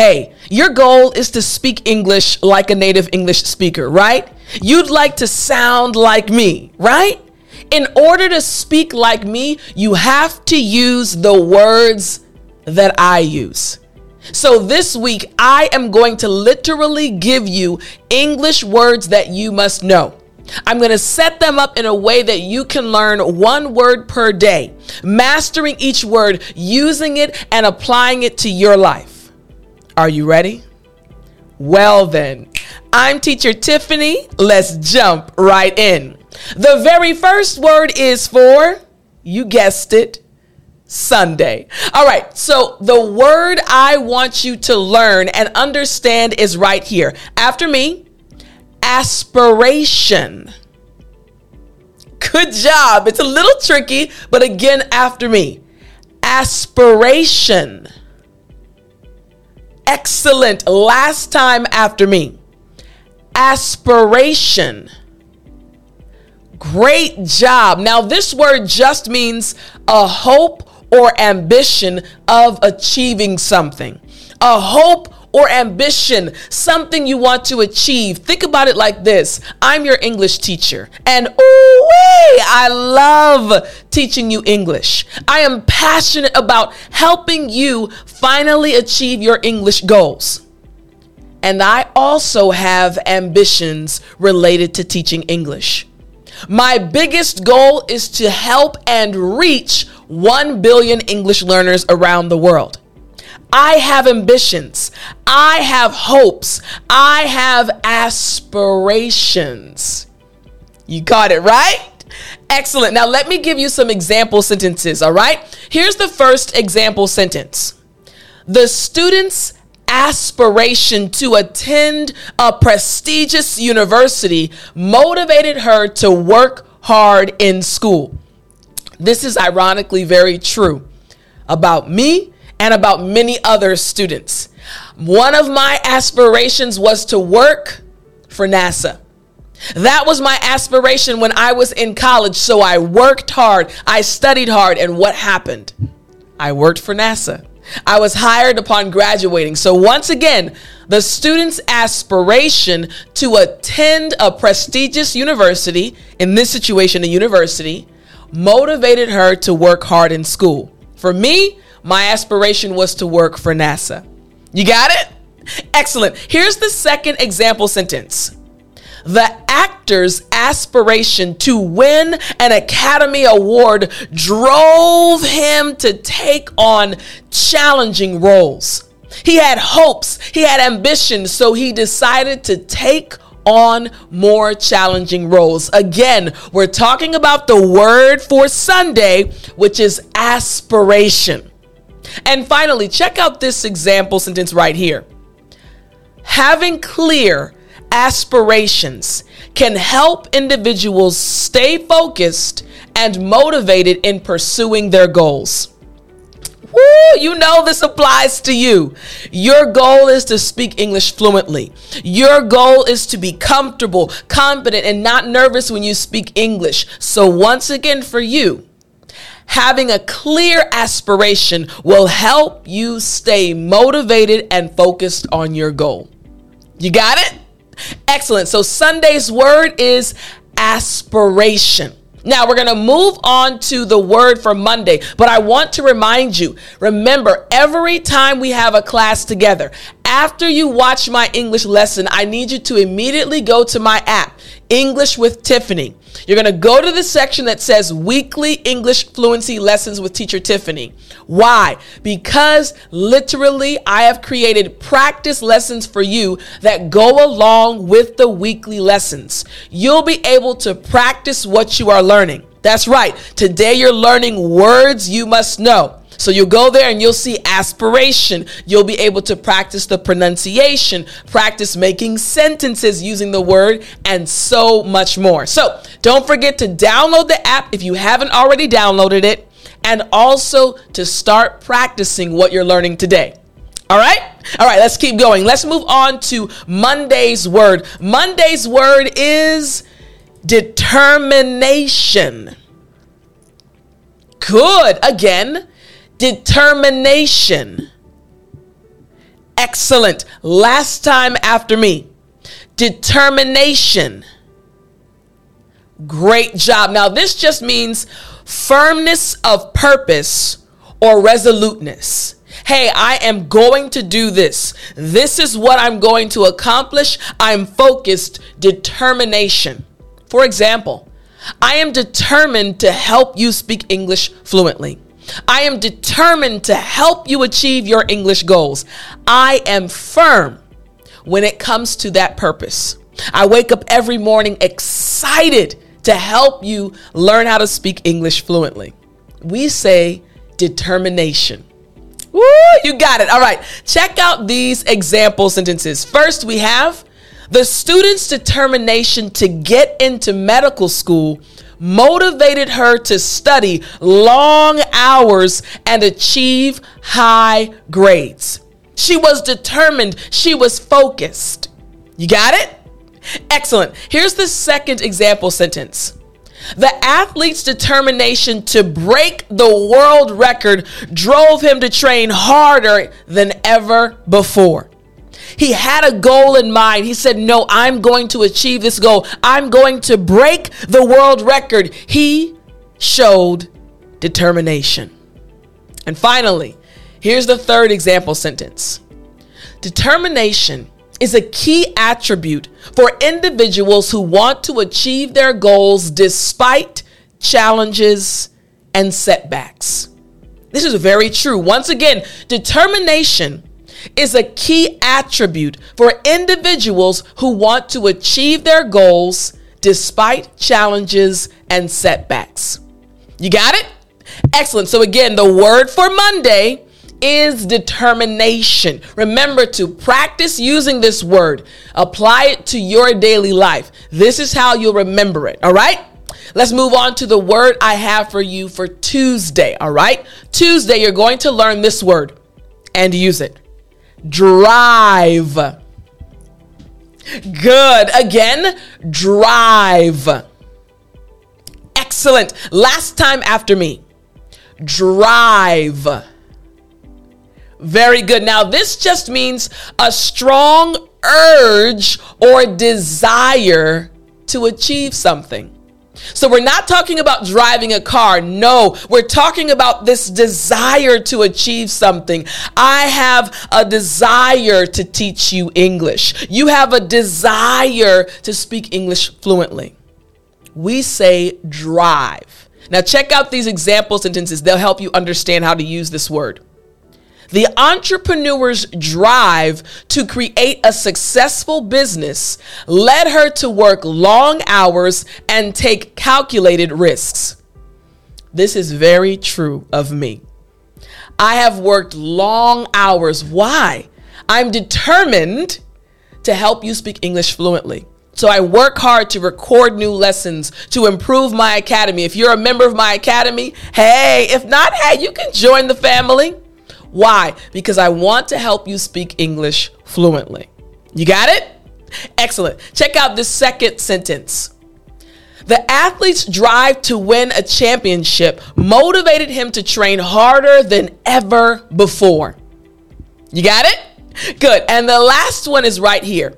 Hey, your goal is to speak English like a native English speaker, right? You'd like to sound like me, right? In order to speak like me, you have to use the words that I use. So this week, I am going to literally give you English words that you must know. I'm going to set them up in a way that you can learn one word per day, mastering each word, using it, and applying it to your life. Are you ready? Well, then, I'm teacher Tiffani. Let's jump right in. The very first word is for, you guessed it, Sunday. All right, so the word I want you to learn and understand is right here. After me, aspiration. Good job. It's a little tricky, but again, after me. Aspiration. Excellent. Last time after me. Aspiration. Great job. Now, this word just means a hope or ambition of achieving something. A hope or ambition, something you want to achieve. Think about it like this I'm your English teacher, and ooh, I love teaching you English. I am passionate about helping you finally achieve your English goals. And I also have ambitions related to teaching English. My biggest goal is to help and reach 1 billion English learners around the world. I have ambitions. I have hopes. I have aspirations. You got it right? Excellent. Now, let me give you some example sentences, all right? Here's the first example sentence The student's aspiration to attend a prestigious university motivated her to work hard in school. This is ironically very true about me and about many other students. One of my aspirations was to work for NASA. That was my aspiration when I was in college. So I worked hard, I studied hard, and what happened? I worked for NASA. I was hired upon graduating. So, once again, the student's aspiration to attend a prestigious university, in this situation, a university, motivated her to work hard in school. For me, my aspiration was to work for NASA. You got it? Excellent. Here's the second example sentence. The actor's aspiration to win an Academy Award drove him to take on challenging roles. He had hopes, he had ambitions, so he decided to take on more challenging roles. Again, we're talking about the word for Sunday, which is aspiration. And finally, check out this example sentence right here. Having clear aspirations can help individuals stay focused and motivated in pursuing their goals. Woo, you know this applies to you. Your goal is to speak English fluently. Your goal is to be comfortable, confident, and not nervous when you speak English. So, once again, for you, having a clear aspiration will help you stay motivated and focused on your goal. You got it? Excellent. So Sunday's word is aspiration. Now we're going to move on to the word for Monday, but I want to remind you remember, every time we have a class together, after you watch my English lesson, I need you to immediately go to my app, English with Tiffani. You're going to go to the section that says Weekly English Fluency Lessons with Teacher Tiffani. Why? Because literally, I have created practice lessons for you that go along with the weekly lessons. You'll be able to practice what you are learning. That's right. Today, you're learning words you must know. So you'll go there and you'll see aspiration. You'll be able to practice the pronunciation, practice making sentences using the word, and so much more. So don't forget to download the app if you haven't already downloaded it, and also to start practicing what you're learning today. All right? All right, let's keep going. Let's move on to Monday's word. Monday's word is determination. Good. Again, determination, Excellent. Last time after me. Determination. Great job. Now, this just means firmness of purpose or resoluteness. Hey, I am going to do this. This is what I'm going to accomplish. I'm focused, determination. For example, I am determined to help you speak English fluently. I am determined to help you achieve your English goals. I am firm when it comes to that purpose. I wake up every morning excited to help you learn how to speak English fluently. We say determination. Woo, you got it. All right, check out these example sentences. First, we have the student's determination to get into medical school motivated her to study long hours and achieve high grades. She was determined, she was focused. You got it? Excellent. Here's the second example sentence. The athlete's determination to break the world record drove him to train harder than ever before. He had a goal in mind. He said, No, I'm going to achieve this goal. I'm going to break the world record. He showed determination. And finally, here's the third example sentence Determination is a key attribute for individuals who want to achieve their goals despite challenges and setbacks. This is very true. Once again, determination is a key attribute for individuals who want to achieve their goals despite challenges and setbacks. You got it? Excellent. So, again, the word for Monday is determination. Remember to practice using this word, apply it to your daily life. This is how you'll remember it. All right? Let's move on to the word I have for you for Tuesday. All right? Tuesday, you're going to learn this word and use it drive. Good. Again, drive. Excellent. Last time after me. Drive. Very good. Now, this just means a strong urge or desire to achieve something. So we're not talking about driving a car. No, we're talking about this desire to achieve something. I have a desire to teach you English. You have a desire to speak English fluently. We say drive. Now, check out these example sentences, they'll help you understand how to use this word. The entrepreneur's drive to create a successful business led her to work long hours and take calculated risks. This is very true of me. I have worked long hours. Why? I'm determined to help you speak English fluently. So I work hard to record new lessons to improve my academy. If you're a member of my academy, hey, if not, hey, you can join the family. Why? Because I want to help you speak English fluently. You got it? Excellent. Check out this second sentence. The athlete's drive to win a championship motivated him to train harder than ever before. You got it? Good. And the last one is right here.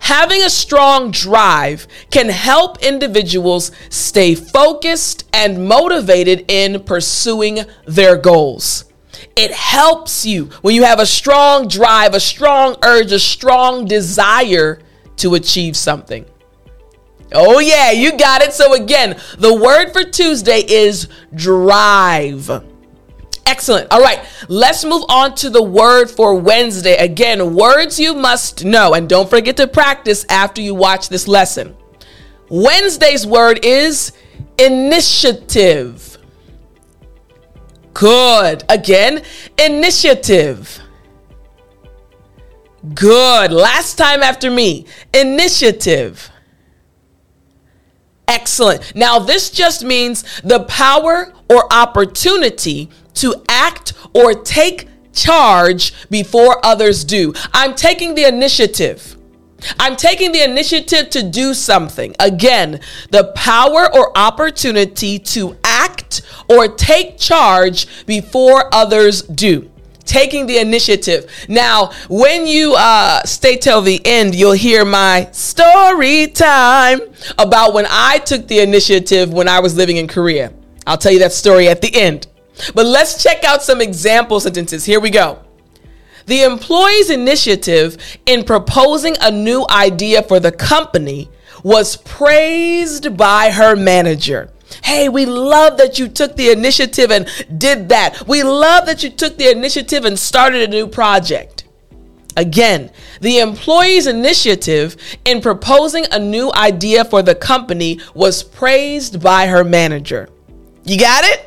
Having a strong drive can help individuals stay focused and motivated in pursuing their goals. It helps you when you have a strong drive, a strong urge, a strong desire to achieve something. Oh, yeah, you got it. So, again, the word for Tuesday is drive. Excellent. All right, let's move on to the word for Wednesday. Again, words you must know, and don't forget to practice after you watch this lesson. Wednesday's word is initiative. Good. Again, initiative. Good. Last time after me, initiative. Excellent. Now, this just means the power or opportunity to act or take charge before others do. I'm taking the initiative. I'm taking the initiative to do something. Again, the power or opportunity to act or take charge before others do. taking the initiative. Now, when you uh, stay till the end, you'll hear my story time about when I took the initiative when I was living in Korea. I'll tell you that story at the end. But let's check out some example sentences. Here we go. The employee's initiative in proposing a new idea for the company was praised by her manager. Hey, we love that you took the initiative and did that. We love that you took the initiative and started a new project. Again, the employee's initiative in proposing a new idea for the company was praised by her manager. You got it?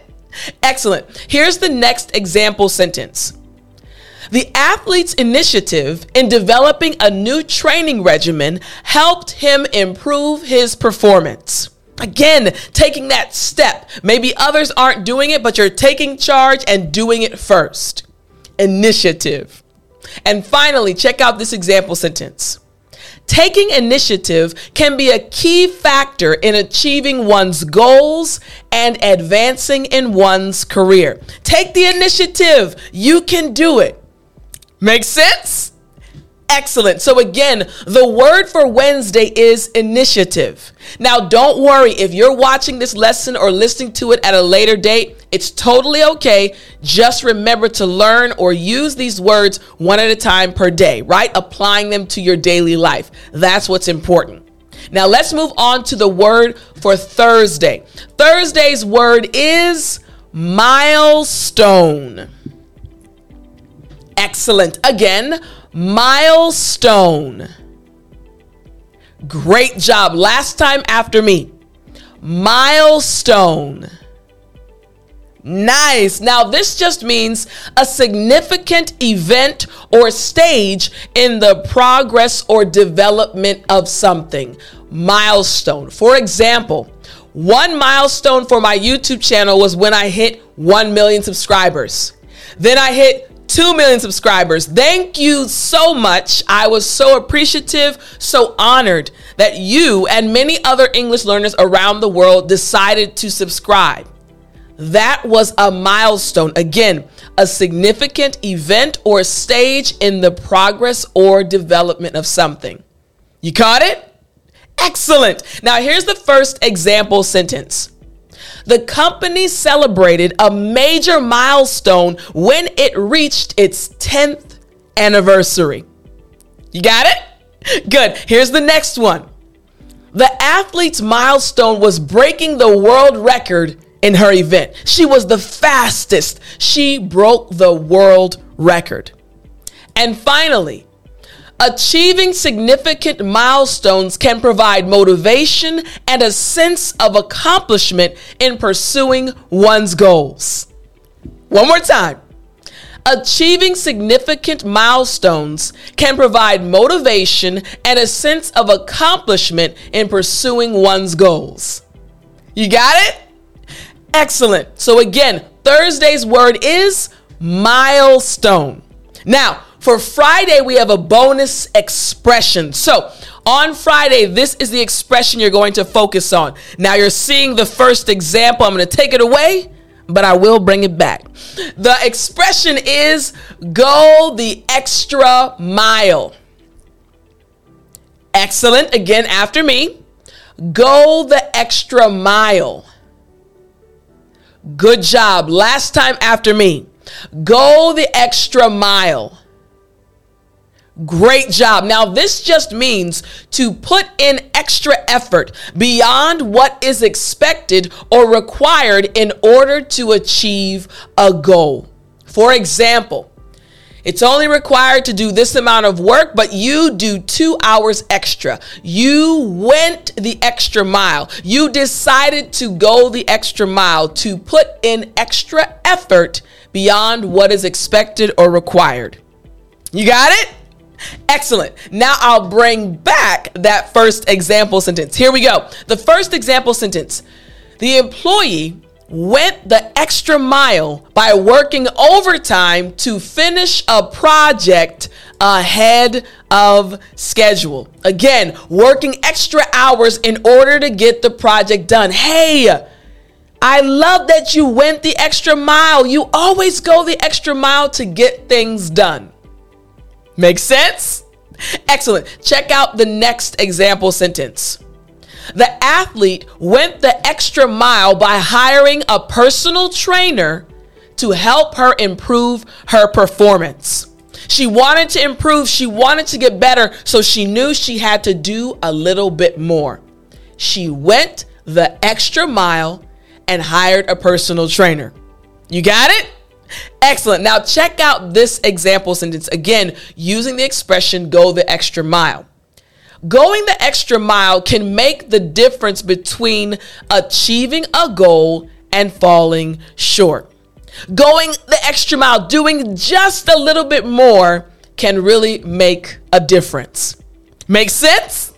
Excellent. Here's the next example sentence. The athlete's initiative in developing a new training regimen helped him improve his performance. Again, taking that step. Maybe others aren't doing it, but you're taking charge and doing it first. Initiative. And finally, check out this example sentence. Taking initiative can be a key factor in achieving one's goals and advancing in one's career. Take the initiative. You can do it. Make sense? Excellent. So, again, the word for Wednesday is initiative. Now, don't worry if you're watching this lesson or listening to it at a later date, it's totally okay. Just remember to learn or use these words one at a time per day, right? Applying them to your daily life. That's what's important. Now, let's move on to the word for Thursday. Thursday's word is milestone. Excellent. Again, milestone. Great job. Last time after me. Milestone. Nice. Now, this just means a significant event or stage in the progress or development of something. Milestone. For example, one milestone for my YouTube channel was when I hit 1 million subscribers. Then I hit 2 million subscribers. Thank you so much. I was so appreciative, so honored that you and many other English learners around the world decided to subscribe. That was a milestone. Again, a significant event or stage in the progress or development of something. You caught it? Excellent. Now, here's the first example sentence the company celebrated a major milestone when it reached its 10th anniversary. You got it? Good. Here's the next one. The athlete's milestone was breaking the world record in her event. She was the fastest. She broke the world record. And finally, Achieving significant milestones can provide motivation and a sense of accomplishment in pursuing one's goals. One more time. Achieving significant milestones can provide motivation and a sense of accomplishment in pursuing one's goals. You got it? Excellent. So, again, Thursday's word is milestone. Now, for Friday, we have a bonus expression. So, on Friday, this is the expression you're going to focus on. Now, you're seeing the first example. I'm going to take it away, but I will bring it back. The expression is go the extra mile. Excellent. Again, after me. Go the extra mile. Good job. Last time after me. Go the extra mile. Great job. Now, this just means to put in extra effort beyond what is expected or required in order to achieve a goal. For example, it's only required to do this amount of work, but you do two hours extra. You went the extra mile. You decided to go the extra mile to put in extra effort beyond what is expected or required. You got it? Excellent. Now I'll bring back that first example sentence. Here we go. The first example sentence The employee went the extra mile by working overtime to finish a project ahead of schedule. Again, working extra hours in order to get the project done. Hey, I love that you went the extra mile. You always go the extra mile to get things done. Make sense? Excellent. Check out the next example sentence. The athlete went the extra mile by hiring a personal trainer to help her improve her performance. She wanted to improve, she wanted to get better, so she knew she had to do a little bit more. She went the extra mile and hired a personal trainer. You got it? Excellent. Now, check out this example sentence again using the expression go the extra mile. Going the extra mile can make the difference between achieving a goal and falling short. Going the extra mile, doing just a little bit more, can really make a difference. Make sense?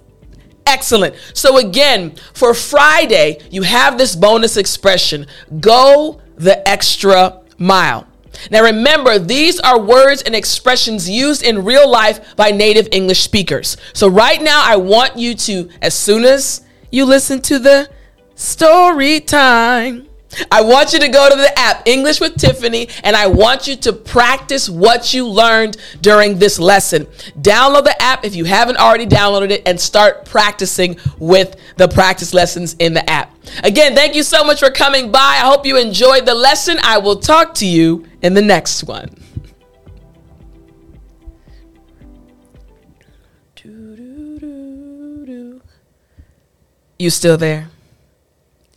Excellent. So, again, for Friday, you have this bonus expression go the extra mile. Now, remember, these are words and expressions used in real life by native English speakers. So, right now, I want you to, as soon as you listen to the story time, I want you to go to the app, English with Tiffani, and I want you to practice what you learned during this lesson. Download the app if you haven't already downloaded it and start practicing with the practice lessons in the app. Again, thank you so much for coming by. I hope you enjoyed the lesson. I will talk to you in the next one. You still there?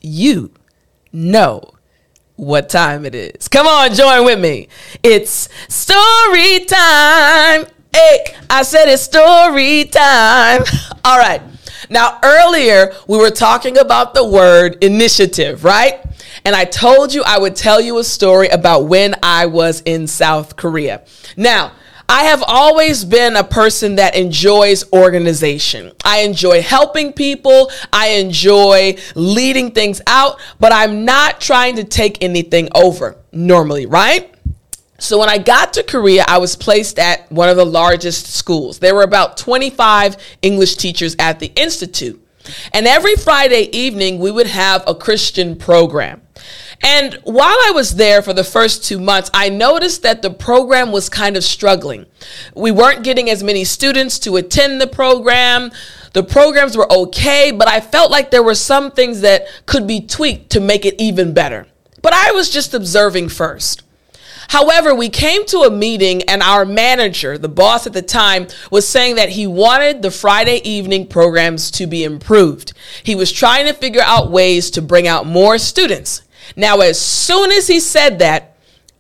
You know what time it is. Come on, join with me. It's story time. Hey, I said it's story time. All right. Now, earlier we were talking about the word initiative, right? And I told you I would tell you a story about when I was in South Korea. Now, I have always been a person that enjoys organization. I enjoy helping people. I enjoy leading things out, but I'm not trying to take anything over normally, right? So when I got to Korea, I was placed at one of the largest schools. There were about 25 English teachers at the institute. And every Friday evening, we would have a Christian program. And while I was there for the first two months, I noticed that the program was kind of struggling. We weren't getting as many students to attend the program. The programs were okay, but I felt like there were some things that could be tweaked to make it even better. But I was just observing first. However, we came to a meeting and our manager, the boss at the time, was saying that he wanted the Friday evening programs to be improved. He was trying to figure out ways to bring out more students. Now, as soon as he said that,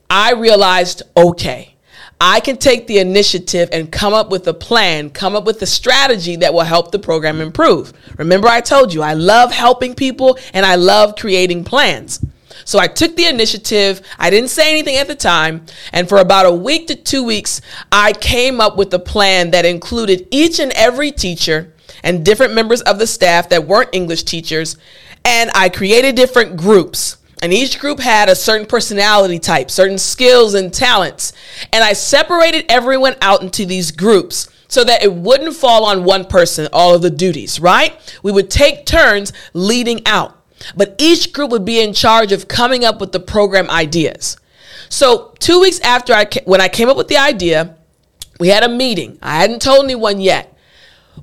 I realized okay, I can take the initiative and come up with a plan, come up with a strategy that will help the program improve. Remember, I told you I love helping people and I love creating plans. So I took the initiative. I didn't say anything at the time. And for about a week to two weeks, I came up with a plan that included each and every teacher and different members of the staff that weren't English teachers. And I created different groups. And each group had a certain personality type, certain skills and talents. And I separated everyone out into these groups so that it wouldn't fall on one person, all of the duties, right? We would take turns leading out, but each group would be in charge of coming up with the program ideas. So, two weeks after I, when I came up with the idea, we had a meeting. I hadn't told anyone yet.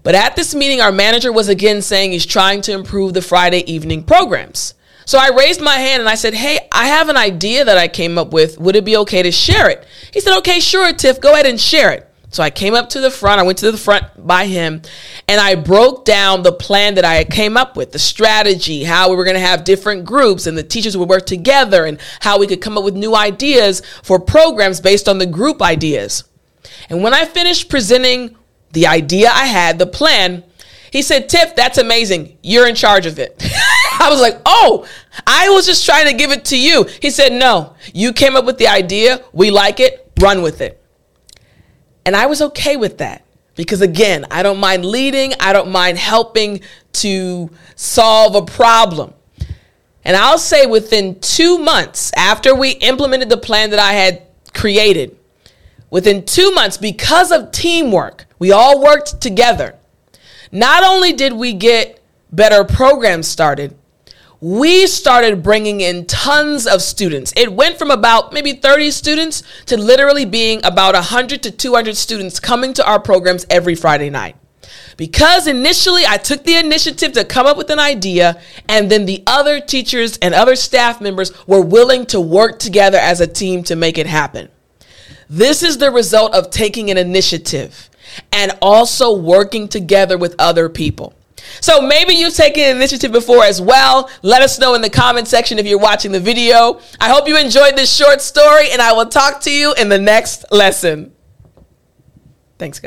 But at this meeting, our manager was again saying he's trying to improve the Friday evening programs. So I raised my hand and I said, Hey, I have an idea that I came up with. Would it be okay to share it? He said, Okay, sure, Tiff, go ahead and share it. So I came up to the front. I went to the front by him and I broke down the plan that I came up with, the strategy, how we were going to have different groups and the teachers would work together and how we could come up with new ideas for programs based on the group ideas. And when I finished presenting the idea I had, the plan, he said, Tiff, that's amazing. You're in charge of it. I was like, oh, I was just trying to give it to you. He said, no, you came up with the idea. We like it. Run with it. And I was okay with that because, again, I don't mind leading, I don't mind helping to solve a problem. And I'll say within two months after we implemented the plan that I had created, within two months, because of teamwork, we all worked together. Not only did we get better programs started, we started bringing in tons of students. It went from about maybe 30 students to literally being about 100 to 200 students coming to our programs every Friday night. Because initially I took the initiative to come up with an idea, and then the other teachers and other staff members were willing to work together as a team to make it happen. This is the result of taking an initiative and also working together with other people. So maybe you've taken initiative before as well. Let us know in the comment section if you're watching the video. I hope you enjoyed this short story and I will talk to you in the next lesson. Thanks, guys.